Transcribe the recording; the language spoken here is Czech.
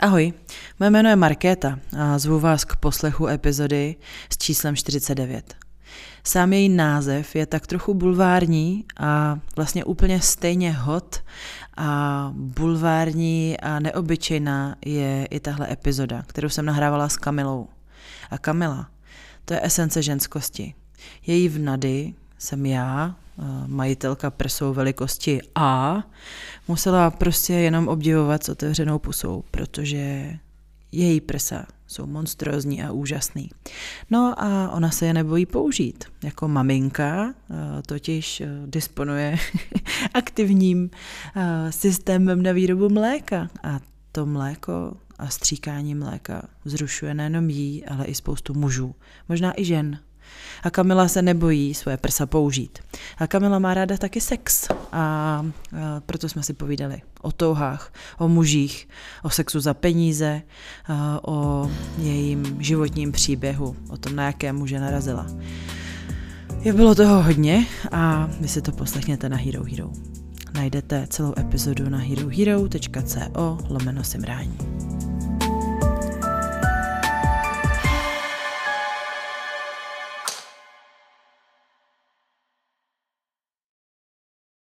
Ahoj, moje jméno je Markéta a zvu vás k poslechu epizody s číslem 49. Sám její název je tak trochu bulvární a vlastně úplně stejně hot a bulvární a neobyčejná je i tahle epizoda, kterou jsem nahrávala s Kamilou. A Kamila, to je esence ženskosti. Její vnady jsem já, majitelka prsou velikosti A, musela prostě jenom obdivovat s otevřenou pusou, protože její prsa jsou monstrózní a úžasný. No a ona se je nebojí použít. Jako maminka totiž disponuje aktivním systémem na výrobu mléka a to mléko a stříkání mléka zrušuje nejenom jí, ale i spoustu mužů, možná i žen. A Kamila se nebojí svoje prsa použít. A Kamila má ráda taky sex. A, a proto jsme si povídali o touhách, o mužích, o sexu za peníze, a, o jejím životním příběhu, o tom, na jaké muže narazila. Je bylo toho hodně a vy si to poslechněte na Hero Hero. Najdete celou epizodu na herohero.co lomeno simrání.